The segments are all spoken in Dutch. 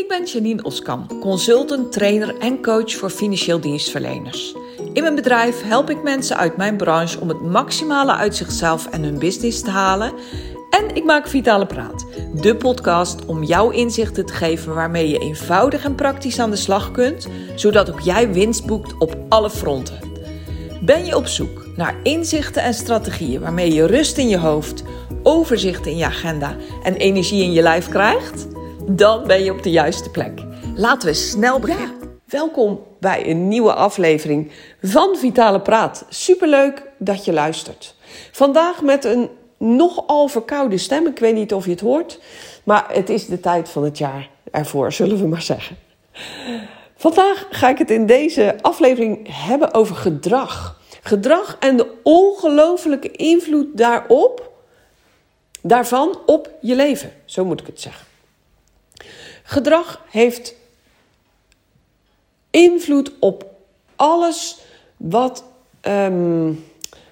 Ik ben Janine Oskam, consultant, trainer en coach voor financieel dienstverleners. In mijn bedrijf help ik mensen uit mijn branche om het maximale uit zichzelf en hun business te halen. En ik maak Vitale Praat, de podcast om jouw inzichten te geven waarmee je eenvoudig en praktisch aan de slag kunt, zodat ook jij winst boekt op alle fronten. Ben je op zoek naar inzichten en strategieën waarmee je rust in je hoofd, overzicht in je agenda en energie in je lijf krijgt? Dan ben je op de juiste plek. Laten we snel beginnen. Welkom bij een nieuwe aflevering van Vitale Praat. Superleuk dat je luistert. Vandaag met een nogal verkoude stem. Ik weet niet of je het hoort, maar het is de tijd van het jaar ervoor, zullen we maar zeggen. Vandaag ga ik het in deze aflevering hebben over gedrag. Gedrag en de ongelofelijke invloed daarop, daarvan op je leven. Zo moet ik het zeggen. Gedrag heeft invloed op alles wat, um,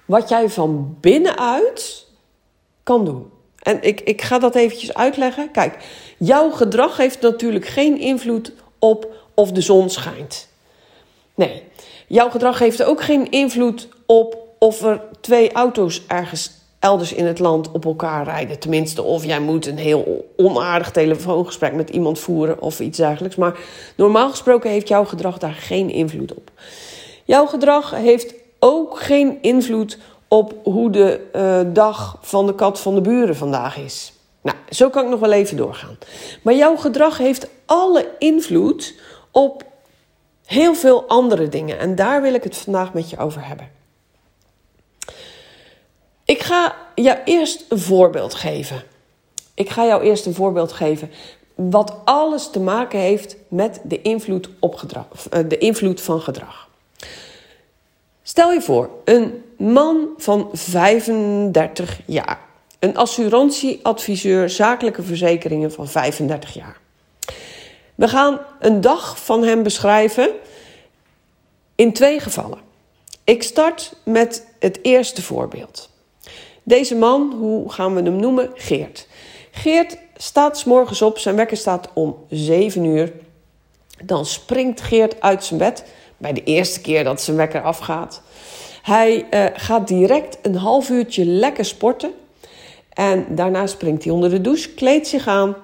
wat jij van binnenuit kan doen. En ik, ik ga dat eventjes uitleggen. Kijk, jouw gedrag heeft natuurlijk geen invloed op of de zon schijnt. Nee, jouw gedrag heeft ook geen invloed op of er twee auto's ergens elders in het land op elkaar rijden. Tenminste, of jij moet een heel onaardig telefoongesprek met iemand voeren of iets dergelijks. Maar normaal gesproken heeft jouw gedrag daar geen invloed op. Jouw gedrag heeft ook geen invloed op hoe de uh, dag van de kat van de buren vandaag is. Nou, zo kan ik nog wel even doorgaan. Maar jouw gedrag heeft alle invloed op heel veel andere dingen. En daar wil ik het vandaag met je over hebben. Ik ga jou eerst een voorbeeld geven. Ik ga jou eerst een voorbeeld geven. Wat alles te maken heeft met de invloed, op gedrag, eh, de invloed van gedrag. Stel je voor, een man van 35 jaar. Een assurantieadviseur zakelijke verzekeringen van 35 jaar. We gaan een dag van hem beschrijven in twee gevallen. Ik start met het eerste voorbeeld. Deze man, hoe gaan we hem noemen? Geert. Geert staat s morgens op, zijn wekker staat om 7 uur. Dan springt Geert uit zijn bed bij de eerste keer dat zijn wekker afgaat. Hij uh, gaat direct een half uurtje lekker sporten. En daarna springt hij onder de douche, kleedt zich aan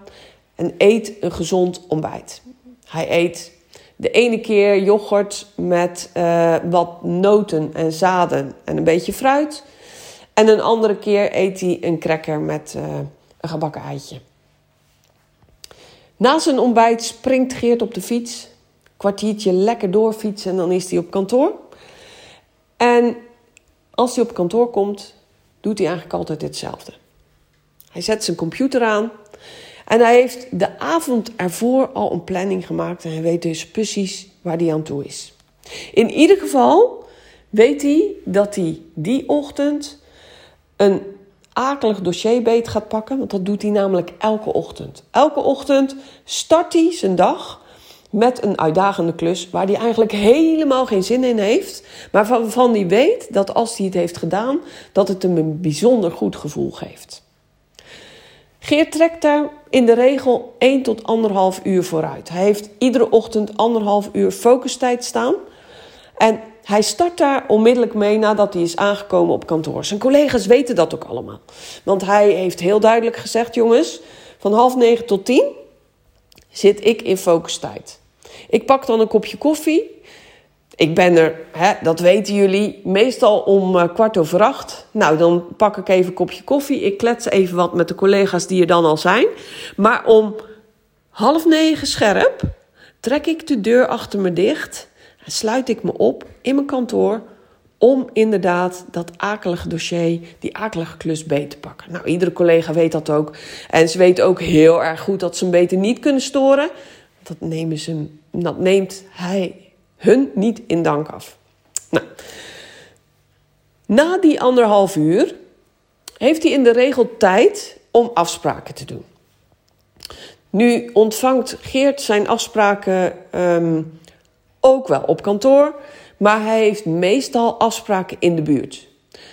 en eet een gezond ontbijt. Hij eet de ene keer yoghurt met uh, wat noten en zaden en een beetje fruit. En een andere keer eet hij een cracker met uh, een gebakken eitje. Na zijn ontbijt springt Geert op de fiets. Kwartiertje lekker doorfietsen en dan is hij op kantoor. En als hij op kantoor komt, doet hij eigenlijk altijd hetzelfde. Hij zet zijn computer aan en hij heeft de avond ervoor al een planning gemaakt en hij weet dus precies waar hij aan toe is. In ieder geval weet hij dat hij die ochtend een akelig dossierbeet gaat pakken. Want dat doet hij namelijk elke ochtend. Elke ochtend start hij zijn dag met een uitdagende klus waar hij eigenlijk helemaal geen zin in heeft. Maar waarvan hij weet dat als hij het heeft gedaan, dat het hem een bijzonder goed gevoel geeft. Geert trekt daar in de regel 1 tot 1,5 uur vooruit. Hij heeft iedere ochtend 1,5 uur focustijd staan. En hij start daar onmiddellijk mee nadat hij is aangekomen op kantoor. Zijn collega's weten dat ook allemaal. Want hij heeft heel duidelijk gezegd: jongens, van half negen tot tien zit ik in focustijd. Ik pak dan een kopje koffie. Ik ben er, hè, dat weten jullie, meestal om uh, kwart over acht. Nou, dan pak ik even een kopje koffie. Ik klets even wat met de collega's die er dan al zijn. Maar om half negen scherp trek ik de deur achter me dicht sluit ik me op in mijn kantoor om inderdaad dat akelige dossier, die akelige klus beet te pakken. Nou, iedere collega weet dat ook. En ze weten ook heel erg goed dat ze hem beter niet kunnen storen. Dat, nemen ze, dat neemt hij hun niet in dank af. Nou, na die anderhalf uur heeft hij in de regel tijd om afspraken te doen. Nu ontvangt Geert zijn afspraken um, ook wel op kantoor, maar hij heeft meestal afspraken in de buurt.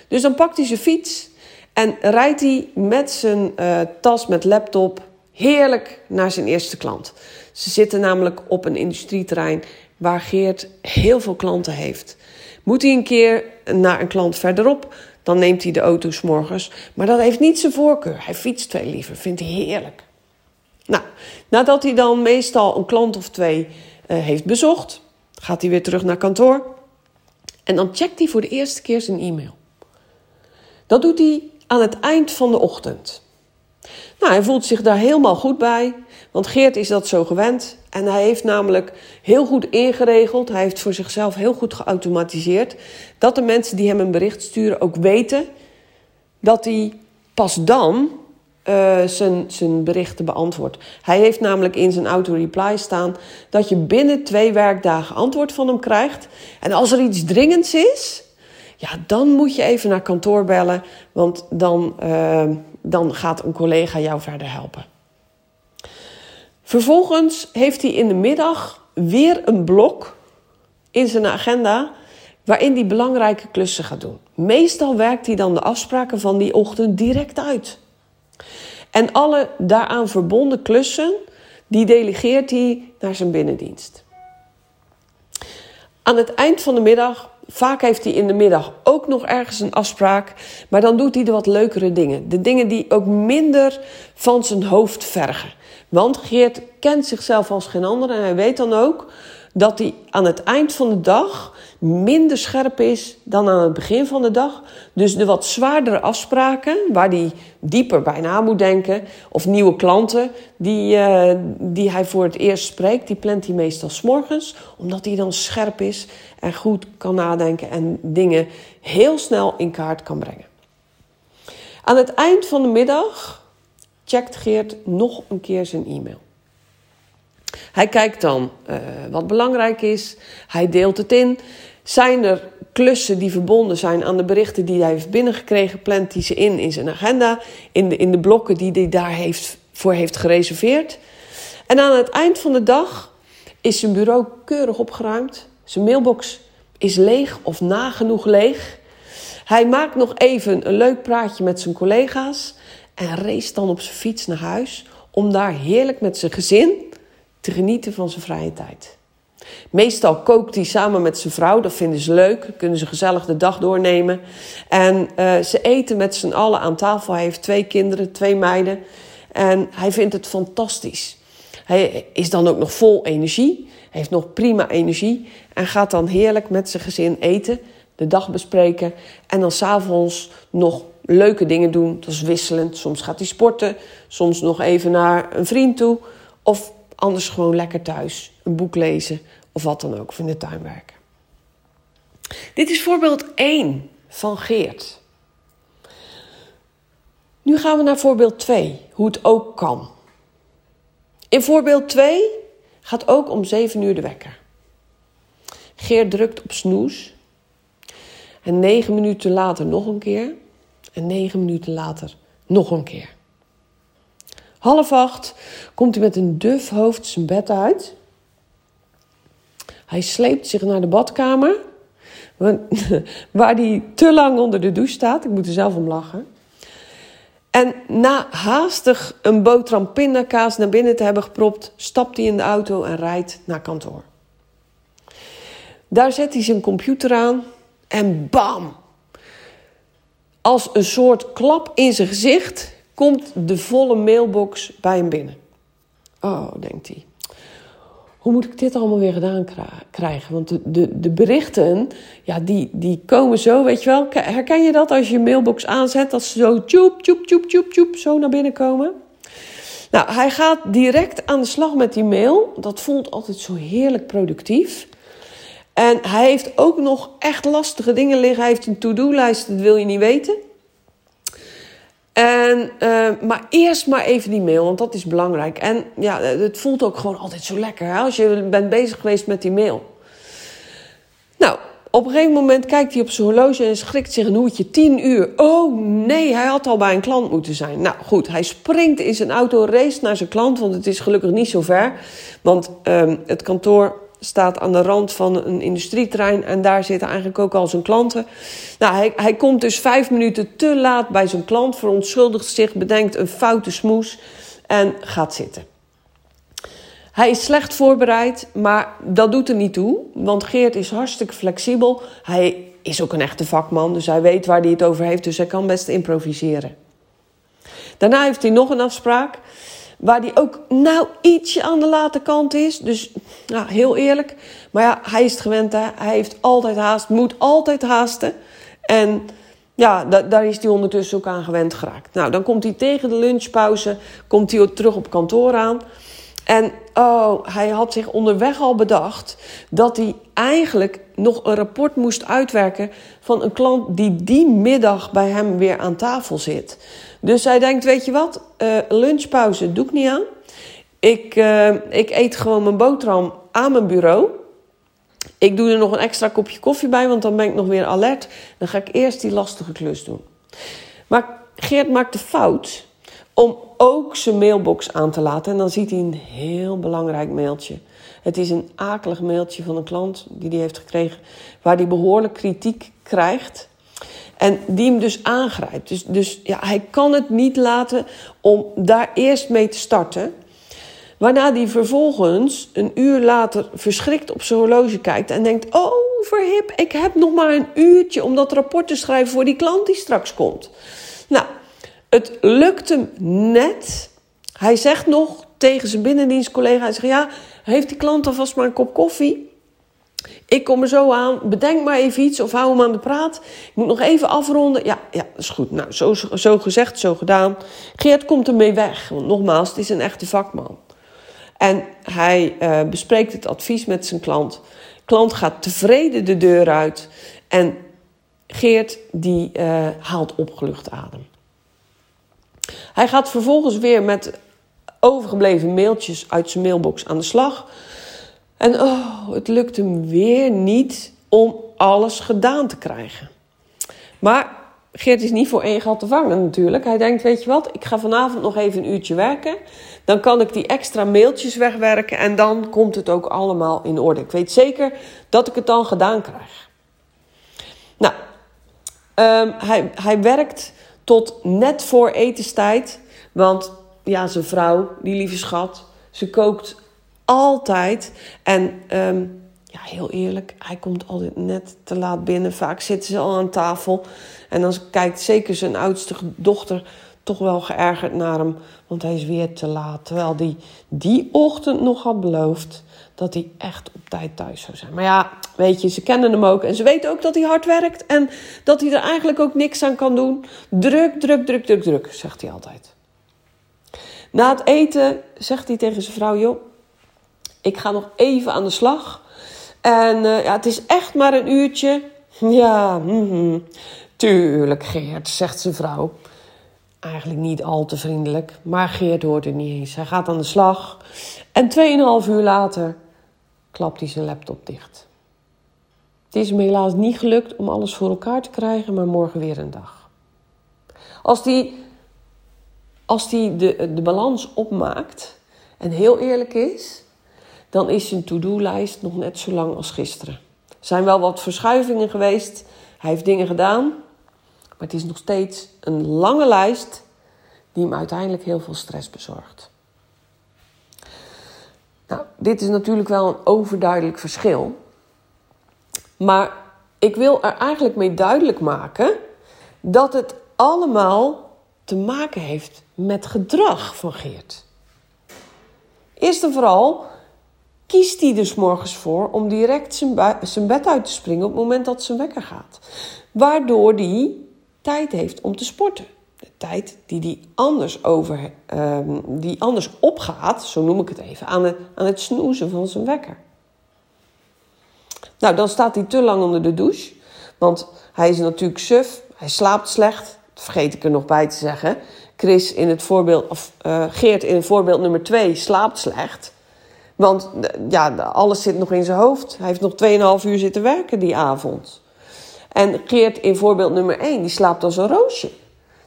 Dus dan pakt hij zijn fiets en rijdt hij met zijn uh, tas met laptop heerlijk naar zijn eerste klant. Ze zitten namelijk op een industrieterrein waar Geert heel veel klanten heeft. Moet hij een keer naar een klant verderop, dan neemt hij de auto s morgens. Maar dat heeft niet zijn voorkeur. Hij fietst veel liever, vindt hij heerlijk. Nou, nadat hij dan meestal een klant of twee uh, heeft bezocht, gaat hij weer terug naar kantoor. En dan checkt hij voor de eerste keer zijn e-mail. Dat doet hij aan het eind van de ochtend. Nou, hij voelt zich daar helemaal goed bij, want Geert is dat zo gewend. En hij heeft namelijk heel goed ingeregeld, hij heeft voor zichzelf heel goed geautomatiseerd, dat de mensen die hem een bericht sturen ook weten dat hij pas dan uh, zijn, berichten beantwoordt. Hij heeft namelijk in zijn auto-reply staan dat je binnen twee werkdagen antwoord van hem krijgt. En als er iets dringends is, ja, dan moet je even naar kantoor bellen, want dan, uh, dan gaat een collega jou verder helpen. Vervolgens heeft hij in de middag weer een blok in zijn agenda waarin hij belangrijke klussen gaat doen. Meestal werkt hij dan de afspraken van die ochtend direct uit. En alle daaraan verbonden klussen, die delegeert hij naar zijn binnendienst. Aan het eind van de middag, vaak heeft hij in de middag ook nog ergens een afspraak, maar dan doet hij de wat leukere dingen. De dingen die ook minder van zijn hoofd vergen. Want Geert kent zichzelf als geen ander en hij weet dan ook dat hij aan het eind van de dag minder scherp is dan aan het begin van de dag. Dus de wat zwaardere afspraken, waar hij dieper bij na moet denken, of nieuwe klanten die, uh, die hij voor het eerst spreekt, die plant hij meestal s morgens, omdat hij dan scherp is en goed kan nadenken en dingen heel snel in kaart kan brengen. Aan het eind van de middag checkt Geert nog een keer zijn e-mail. Hij kijkt dan uh, wat belangrijk is. Hij deelt het in. Zijn er klussen die verbonden zijn aan de berichten die hij heeft binnengekregen, plant hij ze in in zijn agenda, in de, in de blokken die hij daar heeft, voor heeft gereserveerd. En aan het eind van de dag is zijn bureau keurig opgeruimd. Zijn mailbox is leeg of nagenoeg leeg. Hij maakt nog even een leuk praatje met zijn collega's en race dan op zijn fiets naar huis om daar heerlijk met zijn gezin te genieten van zijn vrije tijd. Meestal kookt hij samen met zijn vrouw, dat vinden ze leuk, kunnen ze gezellig de dag doornemen. En uh, ze eten met z'n allen aan tafel. Hij heeft twee kinderen, twee meiden. En hij vindt het fantastisch. Hij is dan ook nog vol energie, heeft nog prima energie en gaat dan heerlijk met zijn gezin eten, de dag bespreken en dan s'avonds nog leuke dingen doen. Dat is wisselend. Soms gaat hij sporten, soms nog even naar een vriend toe of Anders gewoon lekker thuis een boek lezen of wat dan ook, of in de tuin werken. Dit is voorbeeld 1 van Geert. Nu gaan we naar voorbeeld 2, hoe het ook kan. In voorbeeld 2 gaat ook om 7 uur de wekker. Geert drukt op snoes. En 9 minuten later nog een keer. En 9 minuten later nog een keer. Half acht komt hij met een duf hoofd zijn bed uit. Hij sleept zich naar de badkamer, waar hij te lang onder de douche staat. Ik moet er zelf om lachen. En na haastig een boterham pindakaas naar binnen te hebben gepropt, stapt hij in de auto en rijdt naar kantoor. Daar zet hij zijn computer aan en bam! Als een soort klap in zijn gezicht komt de volle mailbox bij hem binnen. Oh, denkt hij. Hoe moet ik dit allemaal weer gedaan krijgen? Want de, de, de berichten, ja, die, die komen zo, weet je wel. Herken je dat als je je mailbox aanzet? Dat ze zo tjoep, tjoep, tjoep, tjoep, tjoep, zo naar binnen komen? Nou, hij gaat direct aan de slag met die mail. Dat voelt altijd zo heerlijk productief. En hij heeft ook nog echt lastige dingen liggen. Hij heeft een to-do-lijst, dat wil je niet weten. En, uh, maar eerst maar even die mail, want dat is belangrijk. En ja, het voelt ook gewoon altijd zo lekker als je bent bezig geweest met die mail. Nou, op een gegeven moment kijkt hij op zijn horloge en schrikt zich een hoedje. 10 uur. Oh nee, hij had al bij een klant moeten zijn. Nou goed, hij springt in zijn auto, race naar zijn klant, want het is gelukkig niet zo ver. Want um, het kantoor staat aan de rand van een industrieterrein en daar zitten eigenlijk ook al zijn klanten. Nou, hij, hij komt dus vijf minuten te laat bij zijn klant, verontschuldigt zich, bedenkt een foute smoes en gaat zitten. Hij is slecht voorbereid, maar dat doet er niet toe. Want Geert is hartstikke flexibel. Hij is ook een echte vakman, dus hij weet waar hij het over heeft. Dus hij kan best improviseren. Daarna heeft hij nog een afspraak. Waar hij ook nou ietsje aan de late kant is. Dus nou, heel eerlijk. Maar ja, hij is het gewend. Hè? Hij heeft altijd haast. Moet altijd haasten. En ja, daar is hij ondertussen ook aan gewend geraakt. Nou, dan komt hij tegen de lunchpauze. Komt hij terug op kantoor aan. En oh, hij had zich onderweg al bedacht dat hij eigenlijk nog een rapport moest uitwerken van een klant die die middag bij hem weer aan tafel zit. Dus hij denkt: Weet je wat, uh, lunchpauze doe ik niet aan. Ik, uh, ik eet gewoon mijn boterham aan mijn bureau. Ik doe er nog een extra kopje koffie bij, want dan ben ik nog weer alert. Dan ga ik eerst die lastige klus doen. Maar Geert maakt de fout om ook zijn mailbox aan te laten. En dan ziet hij een heel belangrijk mailtje. Het is een akelig mailtje van een klant die hij heeft gekregen, waar hij behoorlijk kritiek krijgt. En die hem dus aangrijpt. Dus, dus ja, hij kan het niet laten om daar eerst mee te starten. Waarna hij vervolgens een uur later verschrikt op zijn horloge kijkt en denkt: Oh, verhip, ik heb nog maar een uurtje om dat rapport te schrijven voor die klant die straks komt. Nou, het lukt hem net. Hij zegt nog tegen zijn binnendienstcollega: hij zegt, Ja, heeft die klant alvast maar een kop koffie? Ik kom er zo aan. Bedenk maar even iets of hou hem aan de praat. Ik moet nog even afronden. Ja, ja is goed. Nou, zo, zo gezegd, zo gedaan. Geert komt ermee weg. Want nogmaals, het is een echte vakman. En hij uh, bespreekt het advies met zijn klant. Klant gaat tevreden de deur uit. En Geert die uh, haalt opgelucht adem. Hij gaat vervolgens weer met overgebleven mailtjes uit zijn mailbox aan de slag. En oh, het lukt hem weer niet om alles gedaan te krijgen. Maar Geert is niet voor één gat te vangen natuurlijk. Hij denkt, weet je wat, ik ga vanavond nog even een uurtje werken. Dan kan ik die extra mailtjes wegwerken en dan komt het ook allemaal in orde. Ik weet zeker dat ik het dan gedaan krijg. Nou, um, hij, hij werkt tot net voor etenstijd. Want ja, zijn vrouw, die lieve schat, ze kookt altijd. En ehm, ja, heel eerlijk, hij komt altijd net te laat binnen. Vaak zitten ze al aan tafel. En dan kijkt zeker zijn oudste dochter toch wel geërgerd naar hem, want hij is weer te laat. Terwijl hij die ochtend nog had beloofd dat hij echt op tijd thuis zou zijn. Maar ja, weet je, ze kennen hem ook en ze weten ook dat hij hard werkt en dat hij er eigenlijk ook niks aan kan doen. Druk, druk, druk, druk, druk, zegt hij altijd. Na het eten zegt hij tegen zijn vrouw: Joh, ik ga nog even aan de slag. En uh, ja, het is echt maar een uurtje. Ja, mm tuurlijk, Geert, zegt zijn vrouw. Eigenlijk niet al te vriendelijk, maar Geert hoort het niet eens. Hij gaat aan de slag en 2,5 uur later klapt hij zijn laptop dicht. Het is hem helaas niet gelukt om alles voor elkaar te krijgen, maar morgen weer een dag. Als hij als die de, de balans opmaakt en heel eerlijk is, dan is zijn to-do-lijst nog net zo lang als gisteren. Er zijn wel wat verschuivingen geweest. Hij heeft dingen gedaan. Maar het is nog steeds een lange lijst die hem uiteindelijk heel veel stress bezorgt. Nou, dit is natuurlijk wel een overduidelijk verschil. Maar ik wil er eigenlijk mee duidelijk maken dat het allemaal te maken heeft met gedrag van Geert. Eerst en vooral kiest hij dus morgens voor om direct zijn, zijn bed uit te springen op het moment dat zijn wekker gaat. Waardoor hij tijd heeft om te sporten. De tijd die hij anders, over, ehm, die anders opgaat, zo noem ik het even, aan het, aan het snoezen van zijn wekker. Nou, dan staat hij te lang onder de douche. Want hij is natuurlijk suf, hij slaapt slecht. Dat vergeet ik er nog bij te zeggen. Chris in het voorbeeld, of uh, Geert in voorbeeld nummer 2 slaapt slecht. Want ja, alles zit nog in zijn hoofd. Hij heeft nog 2,5 uur zitten werken die avond. En Geert in voorbeeld nummer 1, die slaapt als een roosje.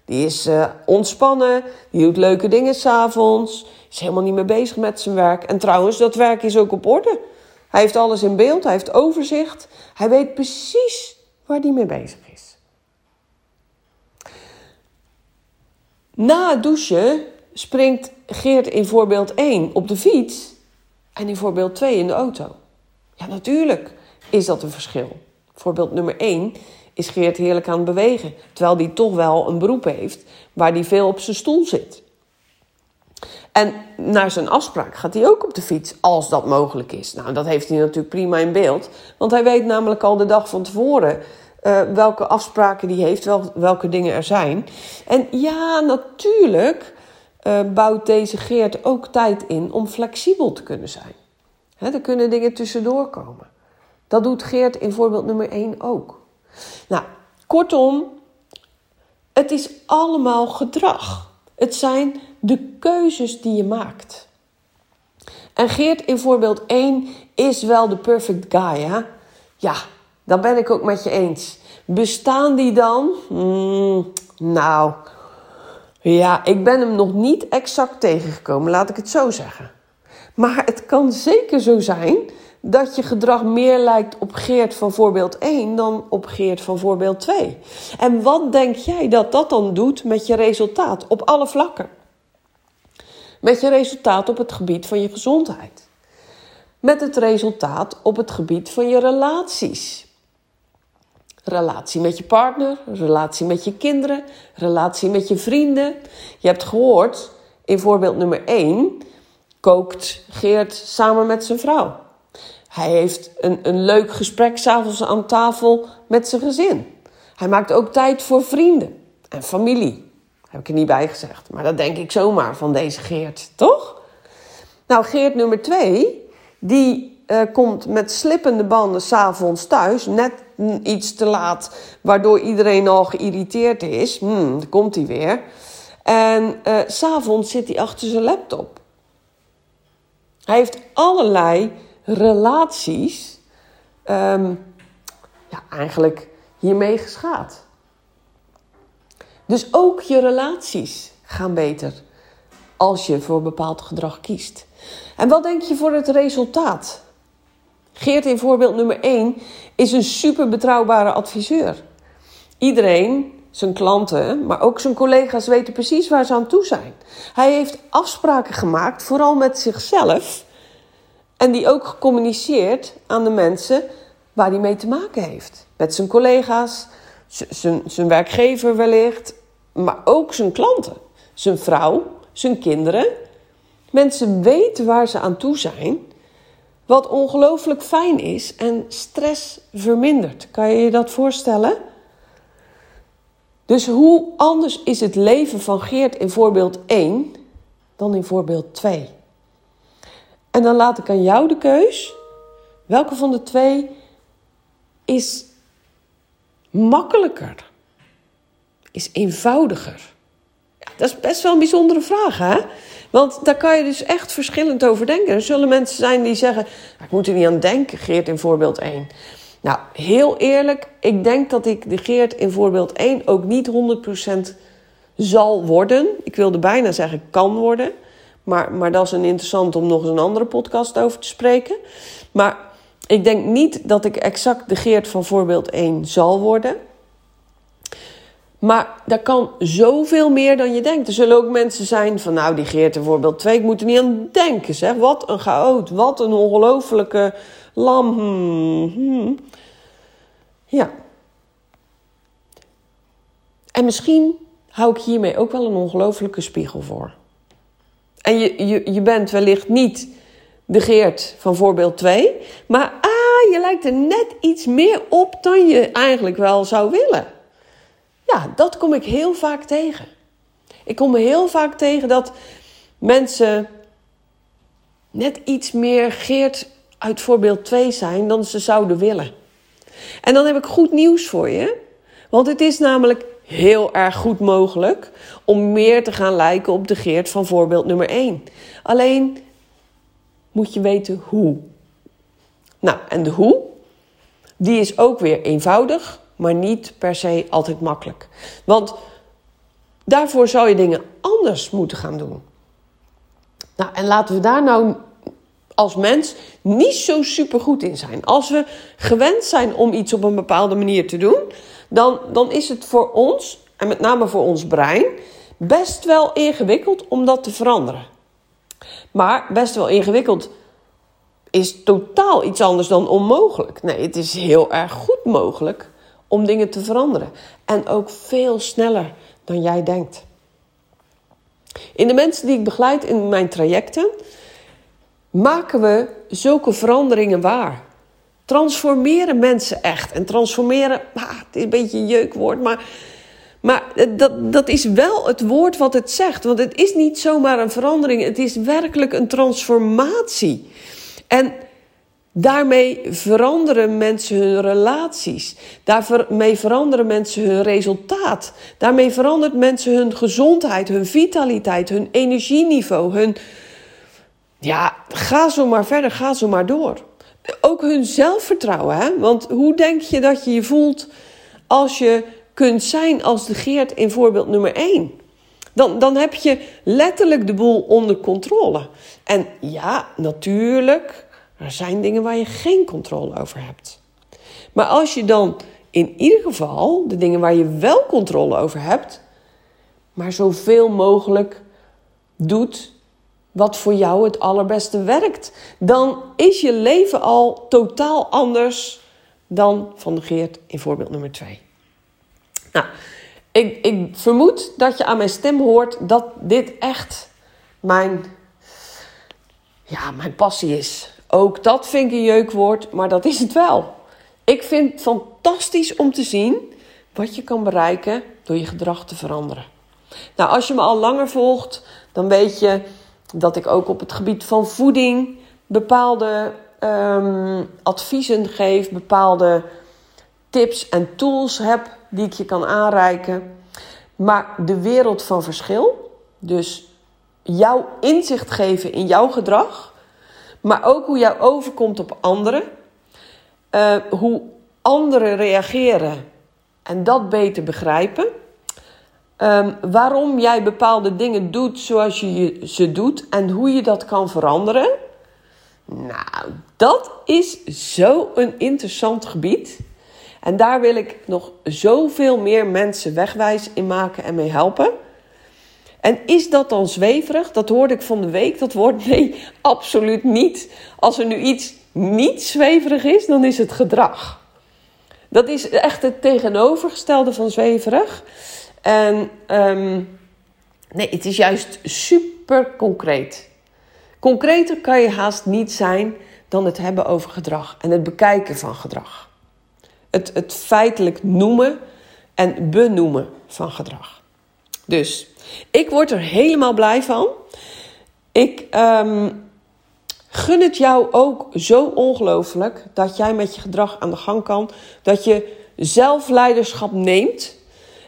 Die is uh, ontspannen, die doet leuke dingen s'avonds, is helemaal niet meer bezig met zijn werk. En trouwens, dat werk is ook op orde. Hij heeft alles in beeld, hij heeft overzicht. Hij weet precies waar hij mee bezig is. Na het douchen springt Geert in voorbeeld 1 op de fiets en in voorbeeld 2 in de auto? Ja, natuurlijk is dat een verschil. Voorbeeld nummer 1 is Geert heerlijk aan het bewegen, terwijl hij toch wel een beroep heeft waar hij veel op zijn stoel zit. En naar zijn afspraak gaat hij ook op de fiets, als dat mogelijk is. Nou, dat heeft hij natuurlijk prima in beeld, want hij weet namelijk al de dag van tevoren uh, welke afspraken hij heeft, wel, welke dingen er zijn. En ja, natuurlijk uh, bouwt deze Geert ook tijd in om flexibel te kunnen zijn. He, er kunnen dingen tussendoor komen. Dat doet Geert in voorbeeld nummer 1 ook. Nou, kortom, het is allemaal gedrag. Het zijn de keuzes die je maakt. En Geert in voorbeeld 1 is wel de perfect guy, hè? Ja, dat ben ik ook met je eens. Bestaan die dan? Hmm, nou, ja, ik ben hem nog niet exact tegengekomen, laat ik het zo zeggen. Maar het kan zeker zo zijn dat je gedrag meer lijkt op Geert van voorbeeld 1 dan op Geert van voorbeeld 2. En wat denk jij dat dat dan doet met je resultaat op alle vlakken? Met je resultaat op het gebied van je gezondheid. Met het resultaat op het gebied van je relaties. Relatie met je partner, relatie met je kinderen, relatie met je vrienden. Je hebt gehoord in voorbeeld nummer 1 kookt Geert samen met zijn vrouw. Hij heeft een, een leuk gesprek s'avonds aan tafel met zijn gezin. Hij maakt ook tijd voor vrienden en familie. Heb ik er niet bij gezegd, maar dat denk ik zomaar van deze Geert, toch? Nou, Geert nummer 2, die uh, komt met slippende banden s'avonds thuis, net iets te laat, waardoor iedereen al geïrriteerd is. Hmm, komt hij weer. En uh, s'avonds zit hij achter zijn laptop. Hij heeft allerlei relaties um, ja, eigenlijk hiermee geschaad. Dus ook je relaties gaan beter als je voor bepaald gedrag kiest. En wat denk je voor het resultaat? Geert in voorbeeld nummer 1 is een super betrouwbare adviseur. Iedereen, zijn klanten, maar ook zijn collega's weten precies waar ze aan toe zijn. Hij heeft afspraken gemaakt, vooral met zichzelf, en die ook gecommuniceerd aan de mensen waar hij mee te maken heeft. Met zijn collega's, zijn werkgever wellicht, maar ook zijn klanten, zijn vrouw, zijn kinderen. Mensen weten waar ze aan toe zijn, wat ongelooflijk fijn is en stress vermindert. Kan je je dat voorstellen? Dus hoe anders is het leven van Geert in voorbeeld 1 dan in voorbeeld 2? En dan laat ik aan jou de keus. Welke van de twee is makkelijker? Is eenvoudiger? Dat is best wel een bijzondere vraag, hè? Want daar kan je dus echt verschillend over denken. Er zullen mensen zijn die zeggen: Ik moet er niet aan denken, Geert in voorbeeld 1. Nou, heel eerlijk, ik denk dat ik de Geert in voorbeeld 1 ook niet 100% zal worden. Ik wilde bijna zeggen kan worden. Maar, maar dat is een interessant om nog eens een andere podcast over te spreken. Maar ik denk niet dat ik exact de Geert van voorbeeld 1 zal worden. Maar daar kan zoveel meer dan je denkt. Er zullen ook mensen zijn van, nou, die Geert in voorbeeld 2, ik moet er niet aan denken, zeg. Wat een chaot, wat een ongelofelijke lam. Hmm, hmm. Ja. En misschien hou ik hiermee ook wel een ongelofelijke spiegel voor. En je, je, je bent wellicht niet de Geert van voorbeeld 2. Maar ah, je lijkt er net iets meer op dan je eigenlijk wel zou willen. Ja, dat kom ik heel vaak tegen. Ik kom heel vaak tegen dat mensen net iets meer Geert uit voorbeeld 2 zijn dan ze zouden willen. En dan heb ik goed nieuws voor je. Want het is namelijk heel erg goed mogelijk om meer te gaan lijken op de Geert van voorbeeld nummer 1. Alleen moet je weten hoe. Nou, en de hoe, die is ook weer eenvoudig, maar niet per se altijd makkelijk. Want daarvoor zou je dingen anders moeten gaan doen. Nou, en laten we daar nou als mens niet zo super goed in zijn. Als we gewend zijn om iets op een bepaalde manier te doen, dan, dan is het voor ons, en met name voor ons brein, best wel ingewikkeld om dat te veranderen. Maar best wel ingewikkeld is totaal iets anders dan onmogelijk. Nee, het is heel erg goed mogelijk om dingen te veranderen. En ook veel sneller dan jij denkt. In de mensen die ik begeleid in mijn trajecten, maken we zulke veranderingen waar. Transformeren mensen echt. En transformeren, ah, het is een beetje een jeukwoord, maar, maar dat, dat is wel het woord wat het zegt. Want het is niet zomaar een verandering, het is werkelijk een transformatie. En Daarmee veranderen mensen hun relaties. Daarmee veranderen mensen hun resultaat. Daarmee verandert mensen hun gezondheid, hun vitaliteit, hun energieniveau, hun. Ja, ga zo maar verder, ga zo maar door. Ook hun zelfvertrouwen, hè? Want hoe denk je dat je je voelt als je kunt zijn als de Geert in voorbeeld nummer 1? Dan, dan heb je letterlijk de boel onder controle. En ja, natuurlijk er zijn dingen waar je geen controle over hebt. Maar als je dan in ieder geval de dingen waar je wel controle over hebt, maar zoveel mogelijk doet wat voor jou het allerbeste werkt, dan is je leven al totaal anders dan van de Geert in voorbeeld nummer 2. Nou, ik, ik vermoed dat je aan mijn stem hoort dat dit echt mijn, ja, mijn passie is. Ook dat vind ik een jeukwoord, maar dat is het wel. Ik vind het fantastisch om te zien wat je kan bereiken door je gedrag te veranderen. Nou, als je me al langer volgt, dan weet je dat ik ook op het gebied van voeding bepaalde ehm, adviezen geef, bepaalde tips en tools heb die ik je kan aanreiken. Maar de wereld van verschil, dus jouw inzicht geven in jouw gedrag, maar ook hoe jij overkomt op anderen. Uh, hoe anderen reageren en dat beter begrijpen. Um, waarom jij bepaalde dingen doet zoals je ze doet en hoe je dat kan veranderen. Nou, dat is zo'n interessant gebied. En daar wil ik nog zoveel meer mensen wegwijs in maken en mee helpen. En is dat dan zweverig? Dat hoorde ik van de week. Dat woord nee, absoluut niet. Als er nu iets niet zweverig is, dan is het gedrag. Dat is echt het tegenovergestelde van zweverig. En ehm, nee, het is juist super concreet. Concreter kan je haast niet zijn dan het hebben over gedrag en het bekijken van gedrag. Het, het feitelijk noemen en benoemen van gedrag. Dus ik word er helemaal blij van. Ik ehm, gun het jou ook zo ongelooflijk dat jij met je gedrag aan de gang kan. Dat je zelf leiderschap neemt.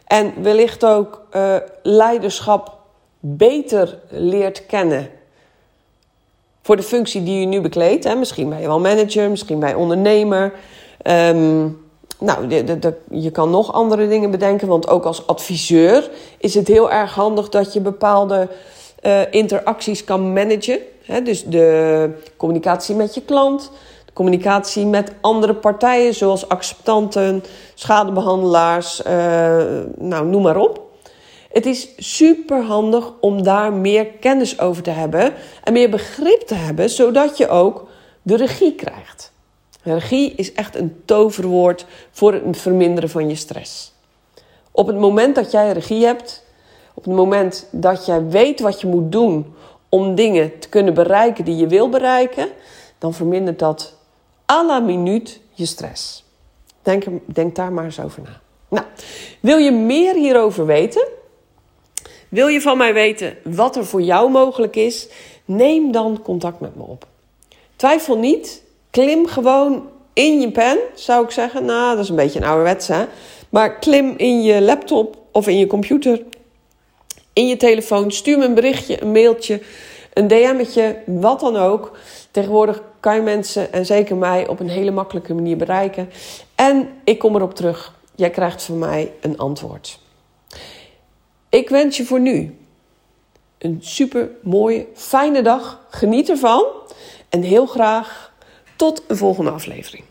En wellicht ook uh, leiderschap beter leert kennen. Voor de functie die je nu bekleedt. Misschien ben je wel manager, misschien ben je ondernemer. Um, nou, de, de, je kan nog andere dingen bedenken, want ook als adviseur is het heel erg handig dat je bepaalde uh, interacties kan managen. Dus de communicatie met je klant, de communicatie met andere partijen, zoals acceptanten, schadebehandelaars, uh, nou, noem maar op. Het is super handig om daar meer kennis over te hebben en meer begrip te hebben, zodat je ook de regie krijgt. Regie is echt een toverwoord voor het verminderen van je stress. Op het moment dat jij regie hebt, op het moment dat jij weet wat je moet doen om dingen te kunnen bereiken die je wil bereiken, dan vermindert dat à la minuut je stress. Denk, denk daar maar eens over na. Nou, wil je meer hierover weten? Wil je van mij weten wat er voor jou mogelijk is? Neem dan contact met me op. Twijfel niet Klim gewoon in je pen, zou ik zeggen. Nou, dat is een beetje een ouderwets, hè. Maar klim in je laptop of in je computer, in je telefoon. Stuur me een berichtje, een mailtje, een DM'tje, wat dan ook. Tegenwoordig kan je mensen, en zeker mij, op een hele makkelijke manier bereiken. En ik kom erop terug. Jij krijgt van mij een antwoord. Ik wens je voor nu een super mooie, fijne dag. Geniet ervan. En heel graag tot een volgende aflevering.